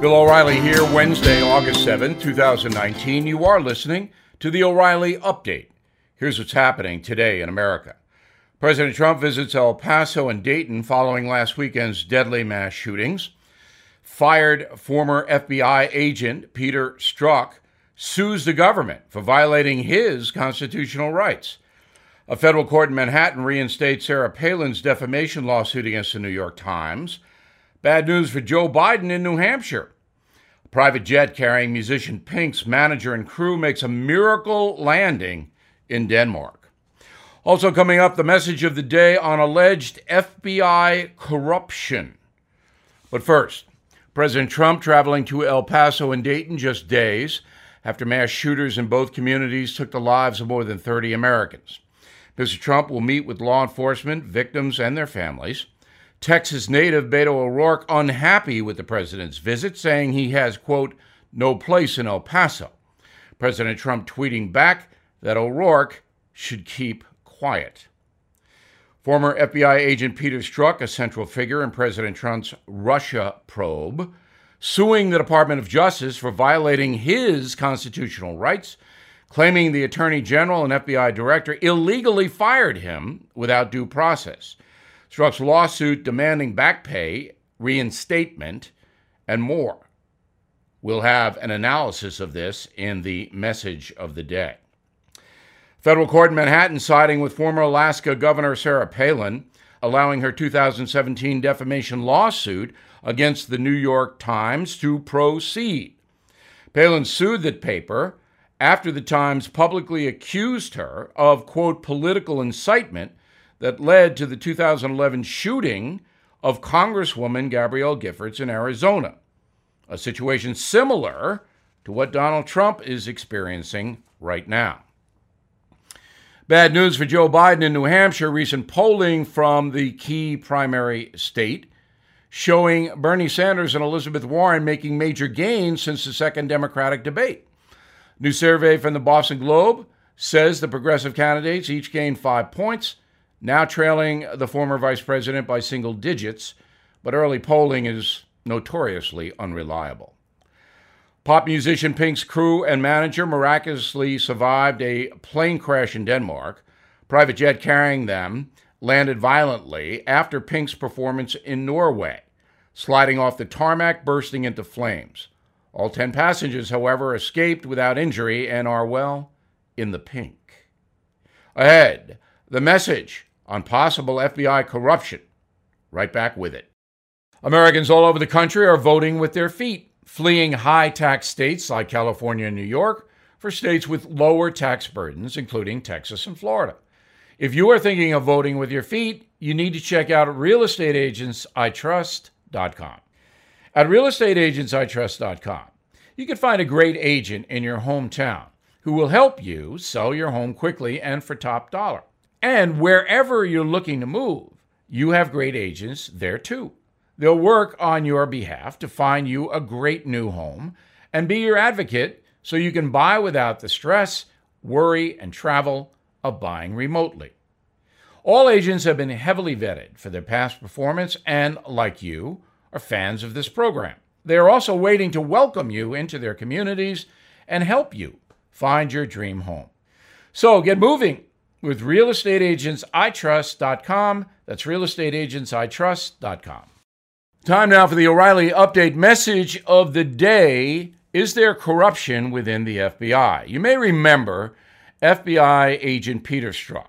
Bill O'Reilly here, Wednesday, August 7, 2019. You are listening to the O'Reilly Update. Here's what's happening today in America. President Trump visits El Paso and Dayton following last weekend's deadly mass shootings. Fired former FBI agent Peter Strzok sues the government for violating his constitutional rights. A federal court in Manhattan reinstates Sarah Palin's defamation lawsuit against the New York Times. Bad news for Joe Biden in New Hampshire. A private jet carrying musician Pink's manager and crew makes a miracle landing in Denmark. Also, coming up, the message of the day on alleged FBI corruption. But first, President Trump traveling to El Paso and Dayton just days after mass shooters in both communities took the lives of more than 30 Americans. Mr. Trump will meet with law enforcement, victims, and their families. Texas native Beto O'Rourke unhappy with the president's visit, saying he has, quote, no place in El Paso. President Trump tweeting back that O'Rourke should keep quiet. Former FBI agent Peter Strzok, a central figure in President Trump's Russia probe, suing the Department of Justice for violating his constitutional rights, claiming the Attorney General and FBI Director illegally fired him without due process. Strzok's lawsuit demanding back pay, reinstatement, and more. We'll have an analysis of this in the message of the day. Federal court in Manhattan siding with former Alaska Governor Sarah Palin, allowing her 2017 defamation lawsuit against the New York Times to proceed. Palin sued the paper after the Times publicly accused her of, quote, political incitement that led to the 2011 shooting of Congresswoman Gabrielle Giffords in Arizona, a situation similar to what Donald Trump is experiencing right now. Bad news for Joe Biden in New Hampshire. Recent polling from the key primary state showing Bernie Sanders and Elizabeth Warren making major gains since the second Democratic debate. New survey from the Boston Globe says the progressive candidates each gained five points now trailing the former vice president by single digits, but early polling is notoriously unreliable. Pop musician Pink's crew and manager miraculously survived a plane crash in Denmark. Private jet carrying them landed violently after Pink's performance in Norway, sliding off the tarmac, bursting into flames. All 10 passengers, however, escaped without injury and are, well, in the pink. Ahead, the message on possible FBI corruption. Right back with it. Americans all over the country are voting with their feet, fleeing high tax states like California and New York for states with lower tax burdens, including Texas and Florida. If you are thinking of voting with your feet, you need to check out realestateagentsitrust.com. At realestateagentsitrust.com, you can find a great agent in your hometown who will help you sell your home quickly and for top dollar. And wherever you're looking to move, you have great agents there too. They'll work on your behalf to find you a great new home and be your advocate so you can buy without the stress, worry, and travel of buying remotely. All agents have been heavily vetted for their past performance and, like you, are fans of this program. They are also waiting to welcome you into their communities and help you find your dream home. So get moving with realestateagentsitrust.com. That's realestateagentsitrust.com. Time now for the O'Reilly Update message of the day. Is there corruption within the FBI? You may remember FBI agent Peter Strzok.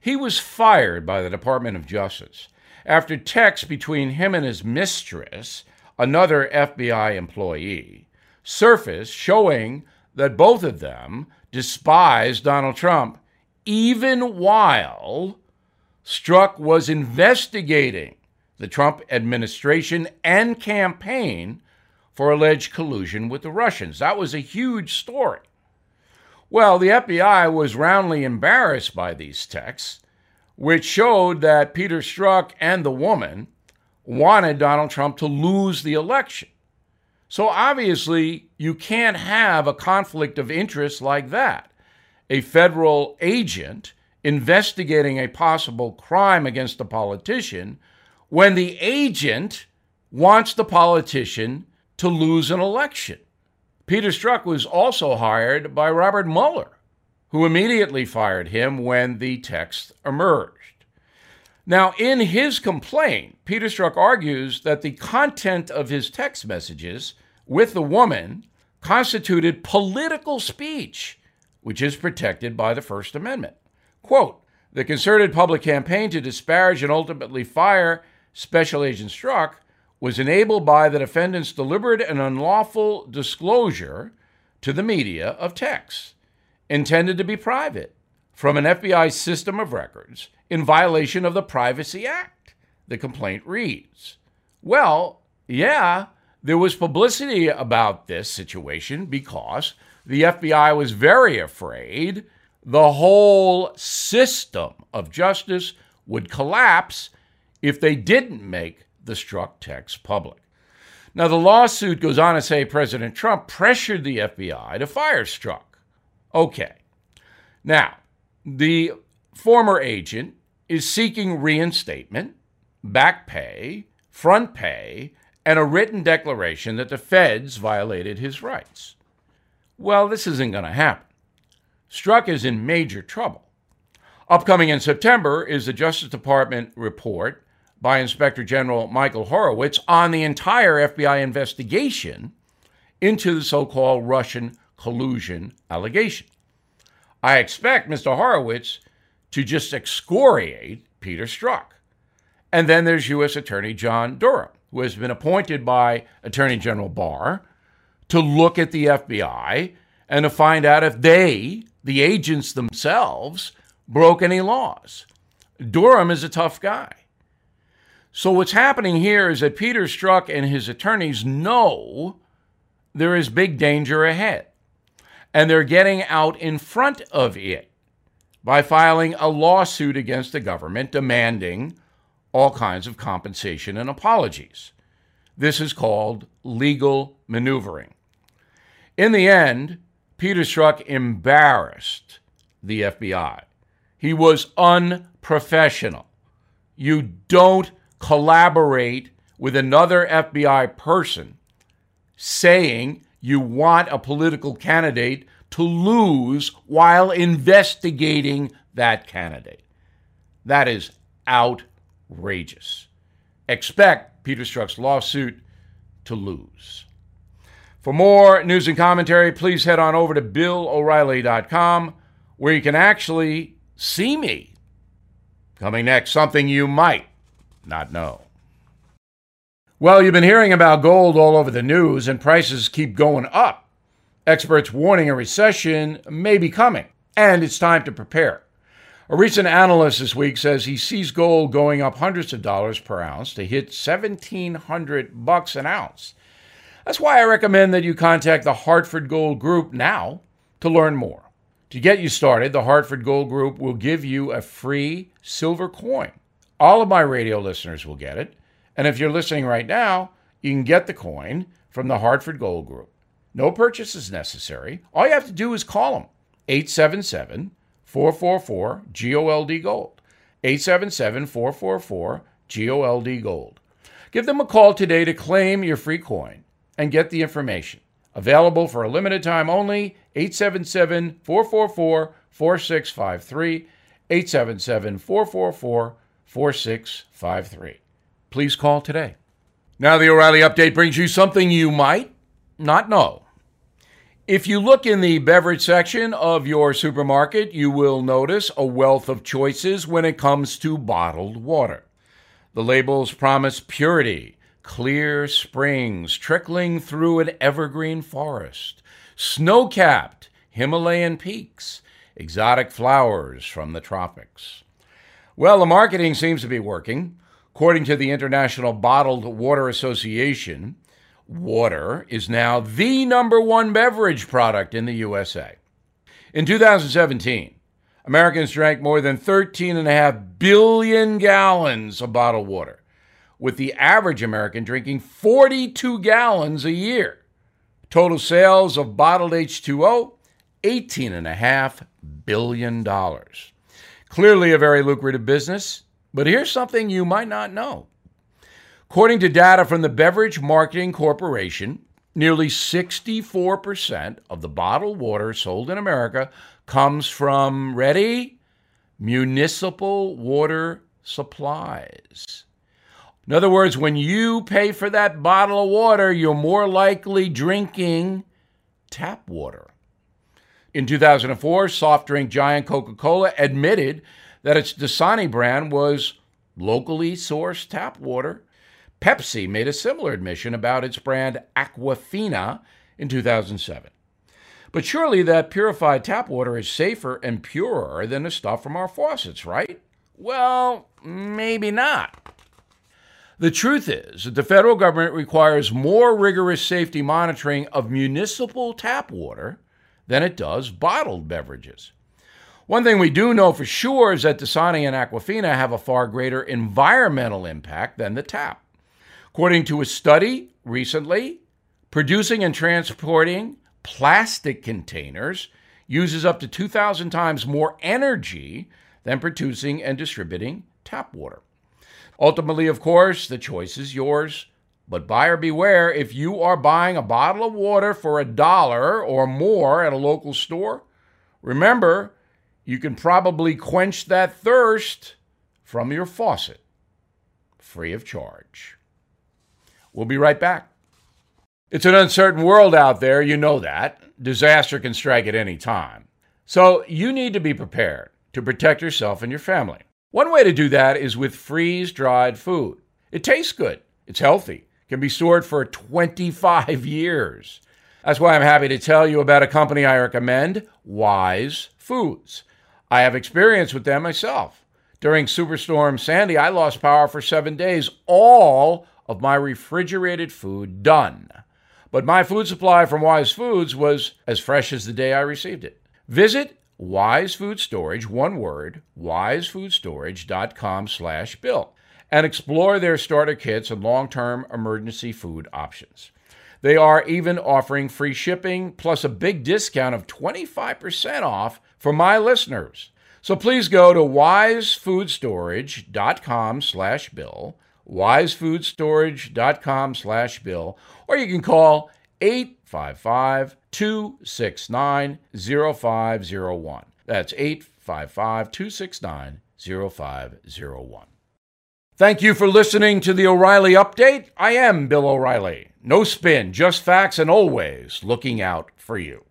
He was fired by the Department of Justice after texts between him and his mistress, another FBI employee, surfaced showing that both of them despised Donald Trump even while Strzok was investigating the Trump administration and campaign for alleged collusion with the Russians. That was a huge story. Well, the FBI was roundly embarrassed by these texts, which showed that Peter Strzok and the woman wanted Donald Trump to lose the election. So obviously, you can't have a conflict of interest like that a federal agent investigating a possible crime against a politician when the agent wants the politician to lose an election. Peter Strzok was also hired by Robert Mueller, who immediately fired him when the text emerged. Now, in his complaint, Peter Strzok argues that the content of his text messages with the woman constituted political speech, which is protected by the First Amendment. Quote, the concerted public campaign to disparage and ultimately fire Special Agent Strzok was enabled by the defendant's deliberate and unlawful disclosure to the media of texts intended to be private from an FBI system of records in violation of the Privacy Act, the complaint reads. Well, yeah, there was publicity about this situation because the FBI was very afraid the whole system of justice would collapse if they didn't make the Strzok text public. Now, the lawsuit goes on to say President Trump pressured the FBI to fire Strzok. Okay. Now, the former agent is seeking reinstatement, back pay, front pay, and a written declaration that the feds violated his rights. Well, this isn't going to happen. Strzok is in major trouble. Upcoming in September is the Justice Department report by Inspector General Michael Horowitz on the entire FBI investigation into the so called Russian collusion allegation. I expect Mr. Horowitz to just excoriate Peter Strzok. And then there's U.S. Attorney John Durham, who has been appointed by Attorney General Barr to look at the FBI and to find out if they the agents themselves broke any laws. Durham is a tough guy. So, what's happening here is that Peter Strzok and his attorneys know there is big danger ahead. And they're getting out in front of it by filing a lawsuit against the government demanding all kinds of compensation and apologies. This is called legal maneuvering. In the end, Peter Strzok embarrassed the FBI. He was unprofessional. You don't collaborate with another FBI person saying you want a political candidate to lose while investigating that candidate. That is outrageous. Expect Peter Strzok's lawsuit to lose. For more news and commentary, please head on over to BillO'Reilly.com where you can actually see me. Coming next, something you might not know. Well, you've been hearing about gold all over the news, and prices keep going up. Experts warning a recession may be coming, and it's time to prepare. A recent analyst this week says he sees gold going up hundreds of dollars per ounce to hit 1700 bucks an ounce. That's why I recommend that you contact the Hartford Gold Group now to learn more. To get you started, the Hartford Gold Group will give you a free silver coin. All of my radio listeners will get it. And if you're listening right now, you can get the coin from the Hartford Gold Group. No purchase is necessary. All you have to do is call them 877 444 GOLD Gold. 877 444 GOLD Gold. Give them a call today to claim your free coin and get the information. Available for a limited time only 877 444 4653. 877 444 4653. Please call today. Now, the O'Reilly Update brings you something you might not know. If you look in the beverage section of your supermarket, you will notice a wealth of choices when it comes to bottled water. The labels promise purity clear springs trickling through an evergreen forest, snow capped Himalayan peaks, exotic flowers from the tropics. Well, the marketing seems to be working. According to the International Bottled Water Association, water is now the number one beverage product in the USA. In 2017, Americans drank more than 13.5 billion gallons of bottled water with the average American drinking 42 gallons a year. Total sales of bottled H2O, $18.5 billion. Clearly a very lucrative business, but here's something you might not know. According to data from the Beverage Marketing Corporation, Nearly 64% of the bottled water sold in America comes from, ready? Municipal water supplies. In other words, when you pay for that bottle of water, you're more likely drinking tap water. In 2004, soft drink giant Coca Cola admitted that its Dasani brand was locally sourced tap water. Pepsi made a similar admission about its brand Aquafina in 2007. But surely that purified tap water is safer and purer than the stuff from our faucets, right? Well, maybe not. The truth is that the federal government requires more rigorous safety monitoring of municipal tap water than it does bottled beverages. One thing we do know for sure is that Dasani and Aquafina have a far greater environmental impact than the tap. According to a study recently, producing and transporting plastic containers uses up to 2,000 times more energy than producing and distributing tap water. Ultimately, of course, the choice is yours. But buyer beware if you are buying a bottle of water for a dollar or more at a local store, remember you can probably quench that thirst from your faucet free of charge. We'll be right back. It's an uncertain world out there, you know that. Disaster can strike at any time. So you need to be prepared to protect yourself and your family. One way to do that is with freeze dried food. It tastes good, it's healthy, can be stored for 25 years. That's why I'm happy to tell you about a company I recommend, Wise Foods. I have experience with them myself. During Superstorm Sandy, I lost power for seven days, all of my refrigerated food done. But my food supply from Wise Foods was as fresh as the day I received it. Visit Wise Food Storage, one word, wisefoodstorage.com slash bill, and explore their starter kits and long-term emergency food options. They are even offering free shipping plus a big discount of 25% off for my listeners. So please go to wisefoodstorage.com slash bill, wisefoodstorage.com slash bill, or you can call 855 269 0501. That's 855 269 0501. Thank you for listening to the O'Reilly Update. I am Bill O'Reilly. No spin, just facts, and always looking out for you.